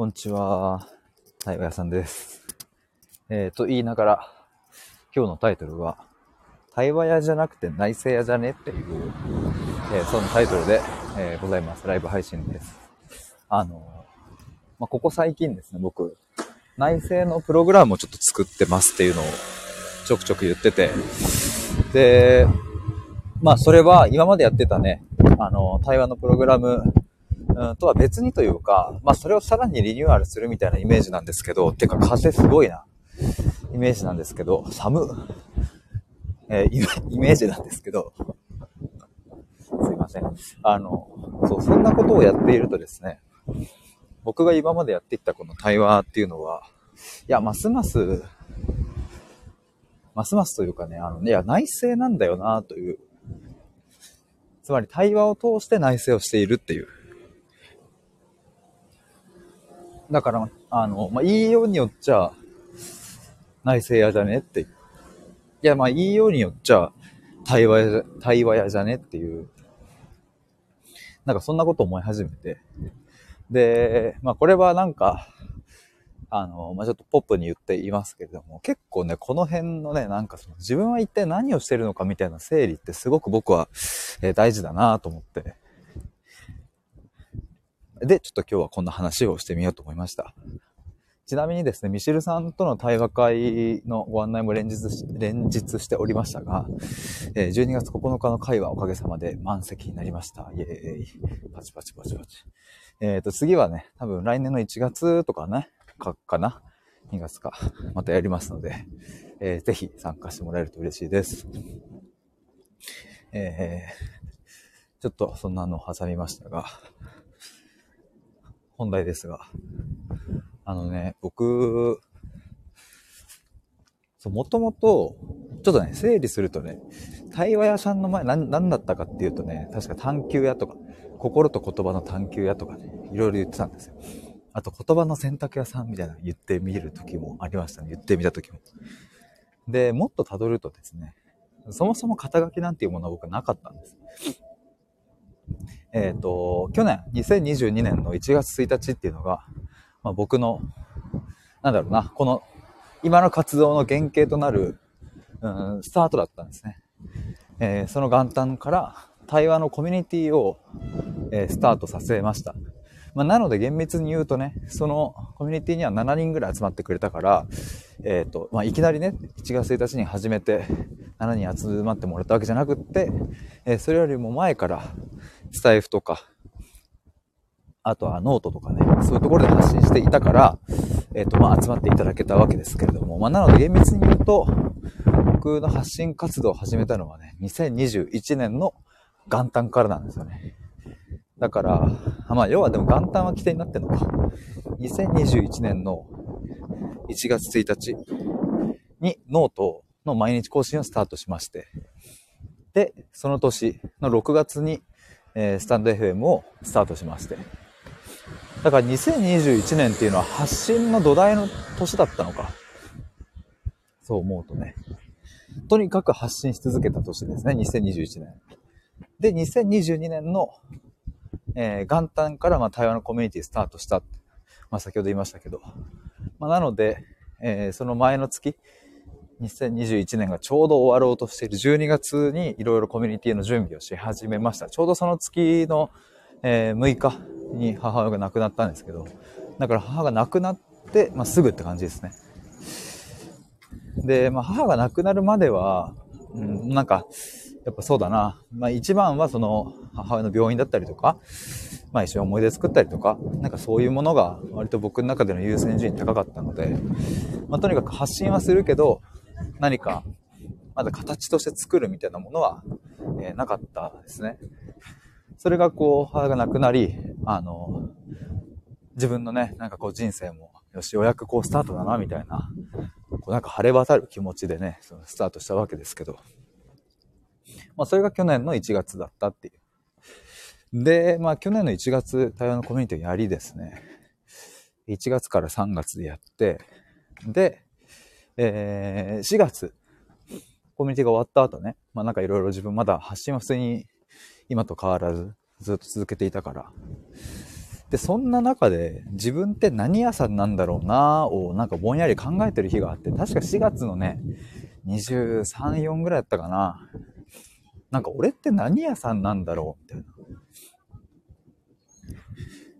こんにちは。はい、おやさんです。えー、と言いながら、今日のタイトルは、対話屋じゃなくて内政屋じゃねっていう、えーそのタイトルで、えーございます。ライブ配信です。あの、まあ、ここ最近ですね、僕、内政のプログラムをちょっと作ってますっていうのをちょくちょく言ってて、で、まあそれは今までやってたね、あの、対話のプログラムうんとは別にというか、まあそれをさらにリニューアルするみたいなイメージなんですけど、てか風すごいな、イメージなんですけど、寒、えーイメイメージなんですけど、すいません。あの、そう、そんなことをやっているとですね、僕が今までやってきたこの対話っていうのは、いや、ますます、ますますというかね、あのね、いや、内政なんだよなという、つまり対話を通して内政をしているっていう。だから、あの、まあ、言いようによっちゃ、内政屋じゃねってい。や、まあ、言いようによっちゃ、対話屋じゃ、対話屋じゃねっていう。なんかそんなこと思い始めて。で、まあ、これはなんか、あの、まあ、ちょっとポップに言っていますけれども、結構ね、この辺のね、なんかその自分は一体何をしてるのかみたいな整理ってすごく僕は、えー大事だなと思って。で、ちょっと今日はこんな話をしてみようと思いました。ちなみにですね、ミシルさんとの対話会のご案内も連日、連日しておりましたが、え12月9日の会はおかげさまで満席になりました。イエーイ。パチパチパチパチ。えっ、と、次はね、多分来年の1月とかね、か、かな ?2 月か。またやりますので、えーぜひ参加してもらえると嬉しいです。えーちょっとそんなのを挟みましたが、本題ですが、あのね、僕、そう、もともと、ちょっとね、整理するとね、対話屋さんの前、なん、なんだったかっていうとね、確か探求屋とか、心と言葉の探求屋とかね、いろいろ言ってたんですよ。あと言葉の選択屋さんみたいな言ってみる時もありましたね。言ってみた時も。で、もっと辿るとですね、そもそも肩書きなんていうものは僕なかったんです。えっ、と、去年、2022年の1月1日っていうのが、まあ、僕の、なんだろうな、この、今の活動の原型となる、うん、スタートだったんですね。えーその元旦から対話のコミュニティを、えースタートさせました。まあ、なので厳密に言うとね、そのコミュニティには7人ぐらい集まってくれたから、えっ、と、まあ、いきなりね、1月1日に始めて7人集まってもらったわけじゃなくって、えーそれよりも前から、スタエフとか、あとはノートとかね、そういうところで発信していたから、えっ、と、まあ、集まっていただけたわけですけれども、まあ、なので厳密に言うと、僕の発信活動を始めたのはね、2021年の元旦からなんですよね。だから、まあ、要はでも元旦は起点になってんのか。2021年の1月1日にノートの毎日更新をスタートしまして、で、その年の6月に、えースタンド FM をスタートしまして、だから2021年っていうのは発信の土台の年だったのか。そう思うとね。とにかく発信し続けた年ですね、2021年。で、2022年の、えー元旦からまあ対話のコミュニティスタートした。まあ先ほど言いましたけど。まあなので、えーその前の月、2021年がちょうど終わろうとしている12月にいろいろコミュニティの準備をし始めました。ちょうどその月の、えー6日に母親が亡くなったんですけど、だから母が亡くなって、まあ、すぐって感じですね。で、まあ、母が亡くなるまでは、うん、なんか、やっぱそうだな。まあ、一番はその母親の病院だったりとか、まあ、一緒に思い出作ったりとか、なんかそういうものが割と僕の中での優先順位高かったので、まあ、とにかく発信はするけど、何か、まだ形として作るみたいなものは、えーなかったですね。それがこう、母が亡くなり、あの、自分のね、なんかこう人生も、よし、ようやくこうスタートだな、みたいな、こうなんか晴れ渡る気持ちでね、そのスタートしたわけですけど、まあそれが去年の1月だったっていう。で、まあ去年の1月、対話のコミュニティをやりですね、1月から3月でやって、で、えー4月、コミュニティが終わった後ね、まあなんかいろいろ自分まだ発信は普通に今と変わらずずっと続けていたから、で、そんな中で自分って何屋さんなんだろうなをなんかぼんやり考えてる日があって、確か4月のね、23、4ぐらいやったかな。なんか俺って何屋さんなんだろうみたい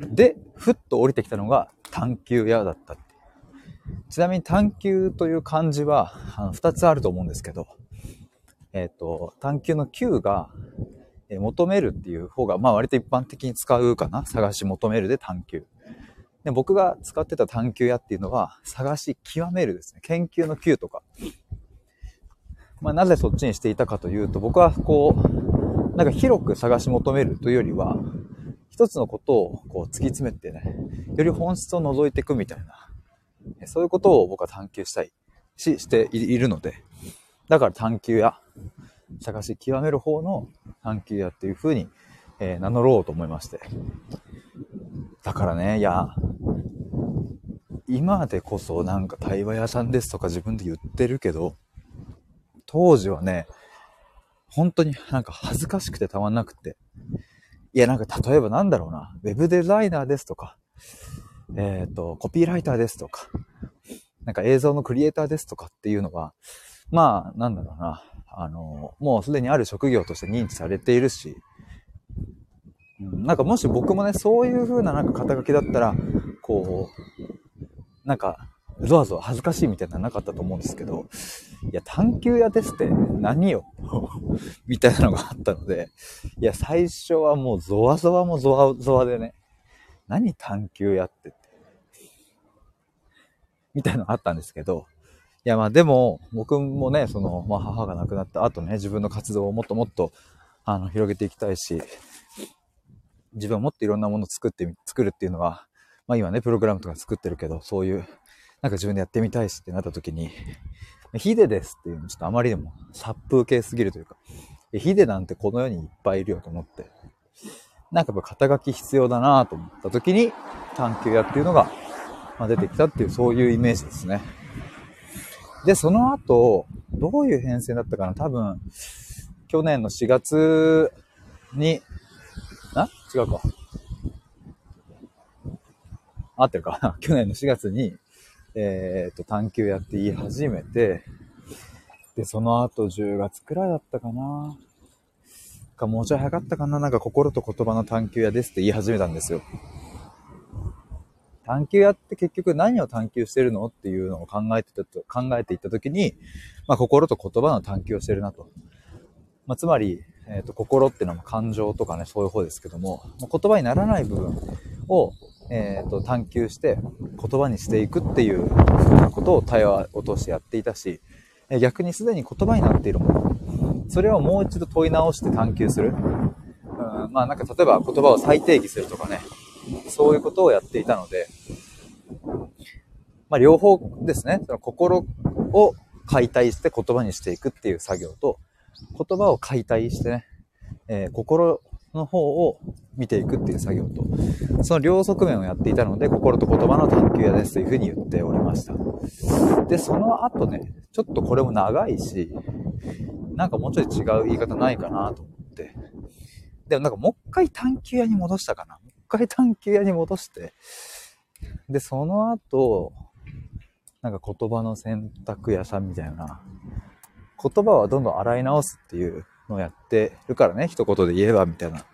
な。で、ふっと降りてきたのが探求屋だった。ちなみに探求という漢字はあの2つあると思うんですけど、えっ、ー、と、探求の求が、えー、求めるっていう方が、まあ割と一般的に使うかな。探し求めるで探求。で僕が使ってた探求屋っていうのは、探し極めるですね。研究の究とか。まあなぜそっちにしていたかというと、僕はこう、なんか広く探し求めるというよりは、一つのことをこう突き詰めてね、より本質を覗いていくみたいな、そういうことを僕は探求したいし、しているので、だから探求屋、探し極める方の探求屋っていう風に、えー、名乗ろうと思いまして。だからね、いや、今でこそなんか対話屋さんですとか自分で言ってるけど、当時はね、本当になんか恥ずかしくてたまんなくって。いや、なんか例えばなんだろうな、ウェブデザイナーですとか、えっ、ー、と、コピーライターですとか、なんか映像のクリエイターですとかっていうのは、まあ、なんだろうな、あの、もうすでにある職業として認知されているし、なんかもし僕もね、そういう風ななんか肩書きだったら、こう、なんか、ゾワゾワ恥ずかしいみたいなのはなかったと思うんですけど、いや、探求屋ですって何よ？みたいなのがあったので、いや、最初はもうゾワゾワもゾワゾワでね、何探求屋ってって、みたいなのがあったんですけど、いやまあでも、僕もね、その、まあ母が亡くなった後ね、自分の活動をもっともっと、あの、広げていきたいし、自分はもっといろんなものを作ってみ、作るっていうのは、まあ今ね、プログラムとか作ってるけど、そういう、なんか自分でやってみたいしってなった時に、ヒデですっていうのちょっとあまりでも殺風景すぎるというか、ヒデなんてこの世にいっぱいいるよと思って、なんかやっぱ肩書き必要だなと思った時に、探求屋っていうのが、まあ、出てきたっていう、そういうイメージですね。で、その後、どういう編成だったかな？多分、去年の4月に、あ？違うか。合ってるか 去年の4月に、えっ、と、探求やって言い始めて、で、その後10月くらいだったかな？か、もうちょい早かったかな？なんか心と言葉の探求屋ですって言い始めたんですよ。探求屋って結局何を探求してるのっていうのを考えてたと、考えていったときに、まあ、心と言葉の探求をしてるなと。まあ、つまり、えっ、ー、と、心っていうのは感情とかね、そういう方ですけども、言葉にならない部分を、えっ、ー、と、探求して言葉にしていくっていう風なことを対話を通してやっていたし、逆にすでに言葉になっているもの、それをもう一度問い直して探求する。うん、まあなんか例えば言葉を再定義するとかね、そういうことをやっていたので、まあ、両方ですね。その心を解体して言葉にしていくっていう作業と、言葉を解体してね、えー、心の方を見ていくっていう作業と、その両側面をやっていたので、心と言葉の探求屋ですというふうに言っておりました。で、その後ね、ちょっとこれも長いし、なんかもうちょい違う言い方ないかなと思って、でもなんかもう一回探求屋に戻したかな。もう一回探求屋に戻して、で、その後、なんか言葉の選択屋さんみたいな、言葉はどんどん洗い直すっていうのをやってるからね、一言で言えばみたいな。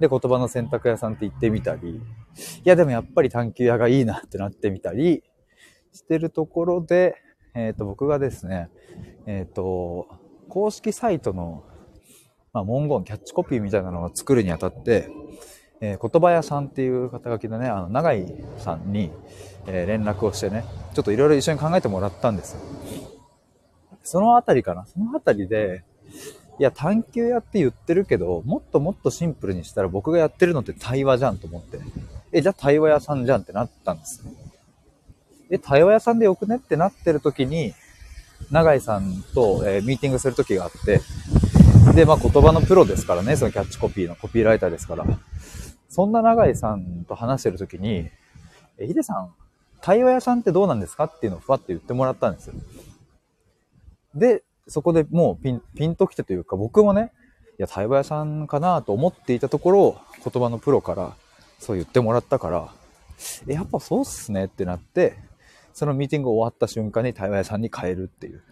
で、言葉の選択屋さんって言ってみたり、いやでもやっぱり探求屋がいいなってなってみたり。してるところで、えっ、ー、と、僕がですね、えっ、ー、と、公式サイトの、まあ、文言、キャッチコピーみたいなのを作るにあたって、えー、言葉屋さんっていう肩書きのね、あの、長井さんに、えー、連絡をしてね、ちょっといろいろ一緒に考えてもらったんですよ。そのあたりかな。そのあたりで、いや、探求屋って言ってるけど、もっともっとシンプルにしたら僕がやってるのって対話じゃんと思って。え、じゃあ対話屋さんじゃんってなったんです。え、対話屋さんでよくねってなってる時に、永井さんと、えー、ミーティングする時があって、で、まあ言葉のプロですからね、そのキャッチコピーのコピーライターですから。そんな永井さんと話してる時に、え、ヒデさん、対話屋さんってどうなんですかっていうのをふわって言ってもらったんですよ。で、そこでもうピン、ピンときてというか、僕もね、いや、対話屋さんかなと思っていたところ、言葉のプロから、そう言ってもらったから、え、やっぱそうっすねってなって、そのミーティング終わった瞬間に対話屋さんに変えるっていう。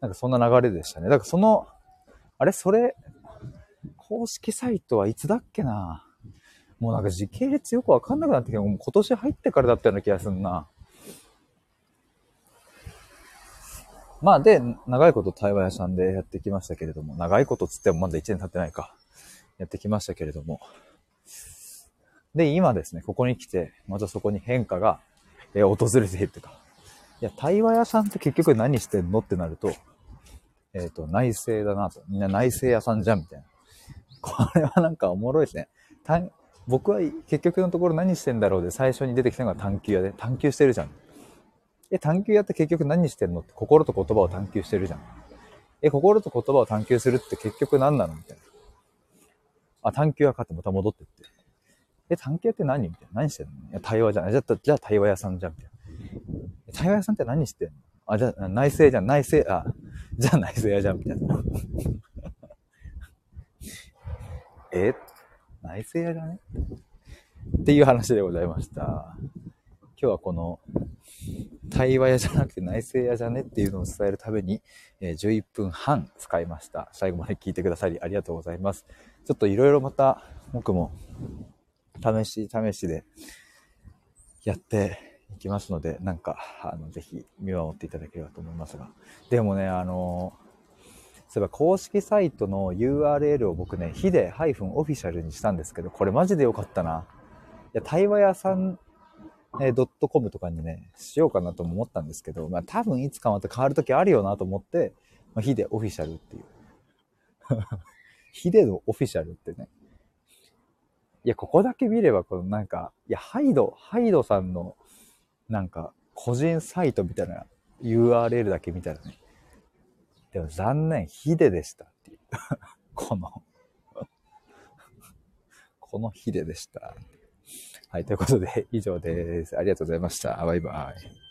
なんかそんな流れでしたね。だからその、あれそれ、公式サイトはいつだっけな？もうなんか時系列よくわかんなくなってきて、もう今年入ってからだったような気がすんな。まあで、長いこと対話屋さんでやってきましたけれども、長いことつってもまだ1年経ってないか。やってきましたけれども。で、今ですね、ここに来て、またそこに変化が、え訪れているというか。いや、対話屋さんって結局何してんのってなると、えっ、ー、と、内政だなと。みんな内政屋さんじゃんみたいな。これはなんかおもろいですね。僕は結局のところ何してんだろうで最初に出てきたのが探求屋で、探求してるじゃん。え、探求屋って結局何してんの？って心と言葉を探求してるじゃん。え、心と言葉を探求するって結局何なの？みたいな。あ、探求屋かってまた戻ってって。え、探求屋って何？みたいな。何してんの？いや、対話じゃん。じゃあ、じゃあ対話屋さんじゃん。みたいな。対話屋さんって何してんの？あ、じゃあ、内政じゃん。内政、あ、じゃあ内政屋じゃん。みたいな。え？内政屋じゃねっていう話でございました。今日はこの、対話屋じゃなくて内政屋じゃねっていうのを伝えるために、え11分半使いました。最後まで聞いてくださりありがとうございます。ちょっといろいろまた僕も試し試しでやっていきますので、なんか、あの、ぜひ見守っていただければと思いますが。でもね、あのそういえば公式サイトの URL を僕ね、ヒデ -official にしたんですけど、これマジでよかったな。いや、対話屋さん、えー、.com とかにね、しようかなとも思ったんですけど、まあ多分いつかまた変わるときあるよなと思って、まあ、ヒデオフィシャルっていう。ヒデのオフィシャルってね。いや、ここだけ見れば、このなんか、いや、ハイド、ハイドさんの、なんか、個人サイトみたいな URL だけ見たらね、でも残念、ヒデでしたっていう。この このヒデでした。はい、ということで以上です。ありがとうございました。バイバイ。